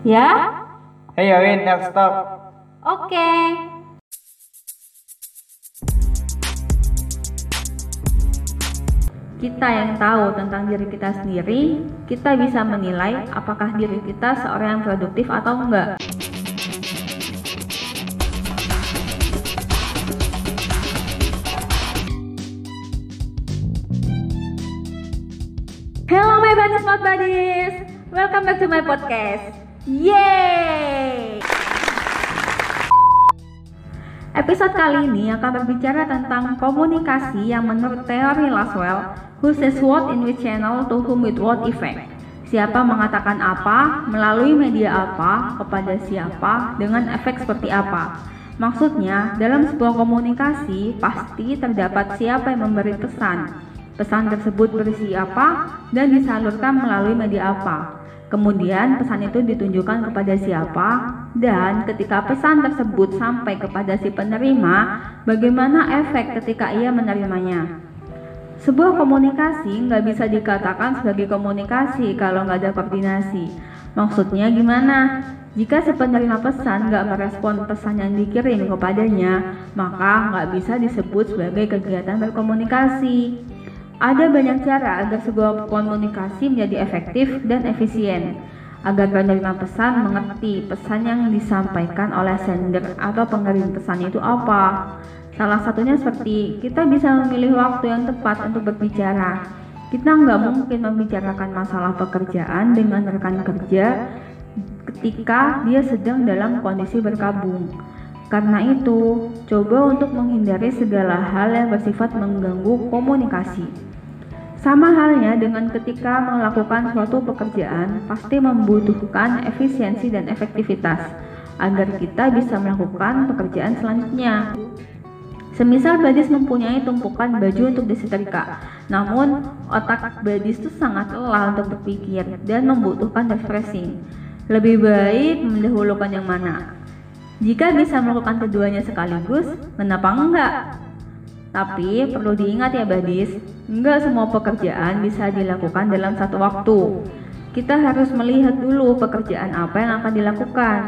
Ya? Hey Win, next stop. Oke. Kita yang tahu tentang diri kita sendiri, kita bisa menilai apakah diri kita seorang yang produktif atau enggak. Hello my buddies, not buddies. Welcome back to my podcast. Yeay! Episode kali ini akan berbicara tentang komunikasi yang menurut teori Laswell, who says what in which channel to whom with what effect. Siapa mengatakan apa, melalui media apa, kepada siapa, dengan efek seperti apa. Maksudnya, dalam sebuah komunikasi pasti terdapat siapa yang memberi pesan. Pesan tersebut berisi apa dan disalurkan melalui media apa. Kemudian pesan itu ditunjukkan kepada siapa dan ketika pesan tersebut sampai kepada si penerima, bagaimana efek ketika ia menerimanya. Sebuah komunikasi nggak bisa dikatakan sebagai komunikasi kalau nggak ada koordinasi. Maksudnya gimana? Jika si penerima pesan nggak merespon pesan yang dikirim kepadanya, maka nggak bisa disebut sebagai kegiatan berkomunikasi. Ada banyak cara agar sebuah komunikasi menjadi efektif dan efisien. Agar penerima pesan mengerti pesan yang disampaikan oleh sender atau pengirim pesan itu apa. Salah satunya seperti kita bisa memilih waktu yang tepat untuk berbicara. Kita nggak mungkin membicarakan masalah pekerjaan dengan rekan kerja ketika dia sedang dalam kondisi berkabung. Karena itu, coba untuk menghindari segala hal yang bersifat mengganggu komunikasi. Sama halnya dengan ketika melakukan suatu pekerjaan, pasti membutuhkan efisiensi dan efektivitas agar kita bisa melakukan pekerjaan selanjutnya. Semisal Badis mempunyai tumpukan baju untuk disetrika, namun otak Badis itu sangat lelah untuk berpikir dan membutuhkan refreshing. Lebih baik mendahulukan yang mana? Jika bisa melakukan keduanya sekaligus, kenapa enggak? Tapi perlu diingat ya Badis, enggak semua pekerjaan bisa dilakukan dalam satu waktu. Kita harus melihat dulu pekerjaan apa yang akan dilakukan.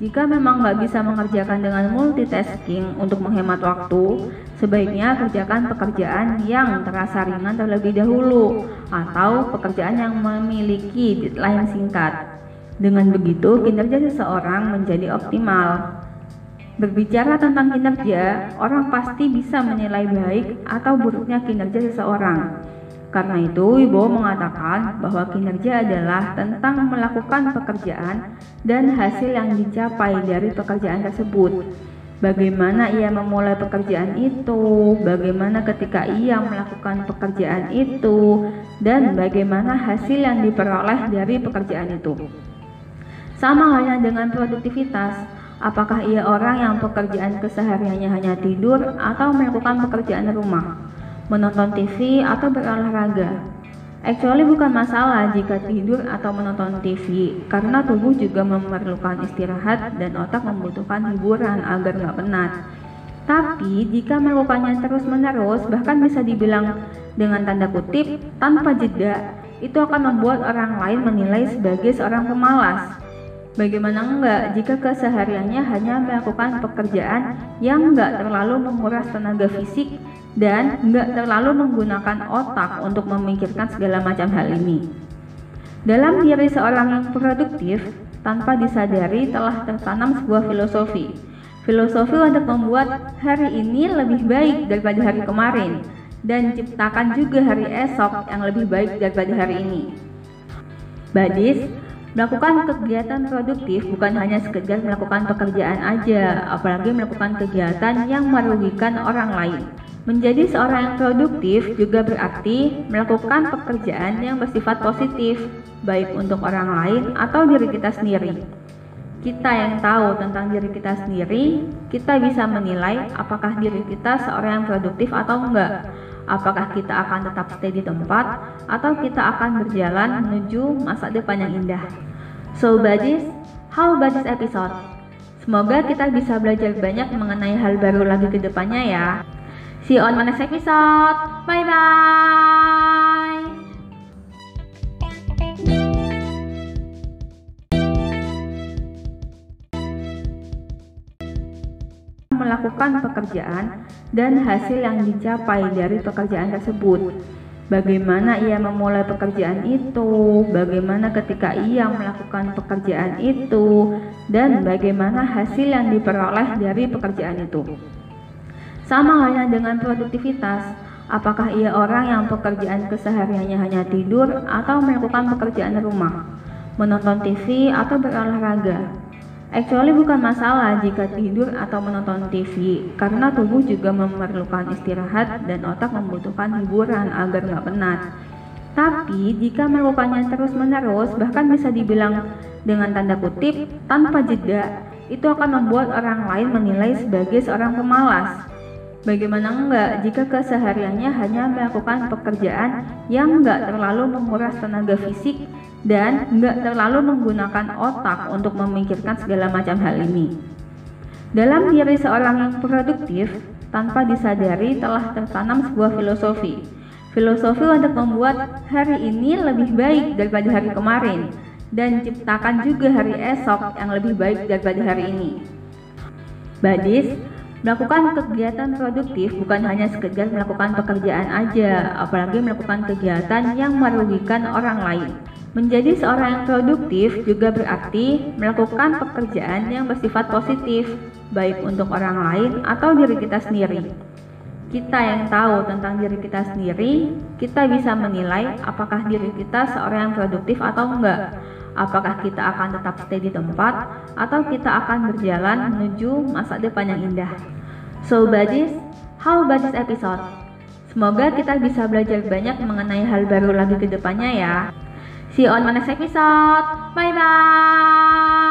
Jika memang nggak bisa mengerjakan dengan multitasking untuk menghemat waktu, sebaiknya kerjakan pekerjaan yang terasa ringan terlebih dahulu atau pekerjaan yang memiliki deadline singkat. Dengan begitu, kinerja seseorang menjadi optimal. Berbicara tentang kinerja, orang pasti bisa menilai baik atau buruknya kinerja seseorang. Karena itu, Ibu mengatakan bahwa kinerja adalah tentang melakukan pekerjaan dan hasil yang dicapai dari pekerjaan tersebut. Bagaimana ia memulai pekerjaan itu, bagaimana ketika ia melakukan pekerjaan itu, dan bagaimana hasil yang diperoleh dari pekerjaan itu. Sama halnya dengan produktivitas, Apakah ia orang yang pekerjaan kesehariannya hanya tidur atau melakukan pekerjaan rumah, menonton TV atau berolahraga? Actually bukan masalah jika tidur atau menonton TV, karena tubuh juga memerlukan istirahat dan otak membutuhkan hiburan agar nggak penat. Tapi jika melakukannya terus-menerus, bahkan bisa dibilang dengan tanda kutip tanpa jeda, itu akan membuat orang lain menilai sebagai seorang pemalas. Bagaimana enggak jika kesehariannya hanya melakukan pekerjaan yang enggak terlalu menguras tenaga fisik dan enggak terlalu menggunakan otak untuk memikirkan segala macam hal ini. Dalam diri seorang yang produktif, tanpa disadari telah tertanam sebuah filosofi. Filosofi untuk membuat hari ini lebih baik daripada hari kemarin dan ciptakan juga hari esok yang lebih baik daripada hari ini. Badis, Melakukan kegiatan produktif bukan hanya sekedar melakukan pekerjaan aja, apalagi melakukan kegiatan yang merugikan orang lain. Menjadi seorang yang produktif juga berarti melakukan pekerjaan yang bersifat positif, baik untuk orang lain atau diri kita sendiri. Kita yang tahu tentang diri kita sendiri, kita bisa menilai apakah diri kita seorang yang produktif atau enggak. Apakah kita akan tetap stay di tempat atau kita akan berjalan menuju masa depan yang indah. So Badis, how about this episode? Semoga kita bisa belajar banyak mengenai hal baru lagi ke depannya ya. See you on my next episode. Bye bye. Melakukan pekerjaan dan hasil yang dicapai dari pekerjaan tersebut. Bagaimana ia memulai pekerjaan itu, bagaimana ketika ia melakukan pekerjaan itu, dan bagaimana hasil yang diperoleh dari pekerjaan itu. Sama halnya dengan produktivitas, apakah ia orang yang pekerjaan kesehariannya hanya tidur atau melakukan pekerjaan rumah, menonton TV atau berolahraga. Actually bukan masalah jika tidur atau menonton TV, karena tubuh juga memerlukan istirahat dan otak membutuhkan hiburan agar nggak penat. Tapi jika melakukannya terus-menerus, bahkan bisa dibilang dengan tanda kutip tanpa jeda, itu akan membuat orang lain menilai sebagai seorang pemalas. Bagaimana enggak jika kesehariannya hanya melakukan pekerjaan yang enggak terlalu menguras tenaga fisik dan enggak terlalu menggunakan otak untuk memikirkan segala macam hal ini. Dalam diri seorang yang produktif, tanpa disadari telah tertanam sebuah filosofi. Filosofi untuk membuat hari ini lebih baik daripada hari kemarin dan ciptakan juga hari esok yang lebih baik daripada hari ini. Badis, Melakukan kegiatan produktif bukan hanya sekedar melakukan pekerjaan aja, apalagi melakukan kegiatan yang merugikan orang lain. Menjadi seorang yang produktif juga berarti melakukan pekerjaan yang bersifat positif, baik untuk orang lain atau diri kita sendiri. Kita yang tahu tentang diri kita sendiri, kita bisa menilai apakah diri kita seorang yang produktif atau enggak. Apakah kita akan tetap stay di tempat atau kita akan berjalan menuju masa depan yang indah? So Badis, how about this episode? Semoga kita bisa belajar banyak mengenai hal baru lagi ke depannya ya. See you on my next episode. Bye bye.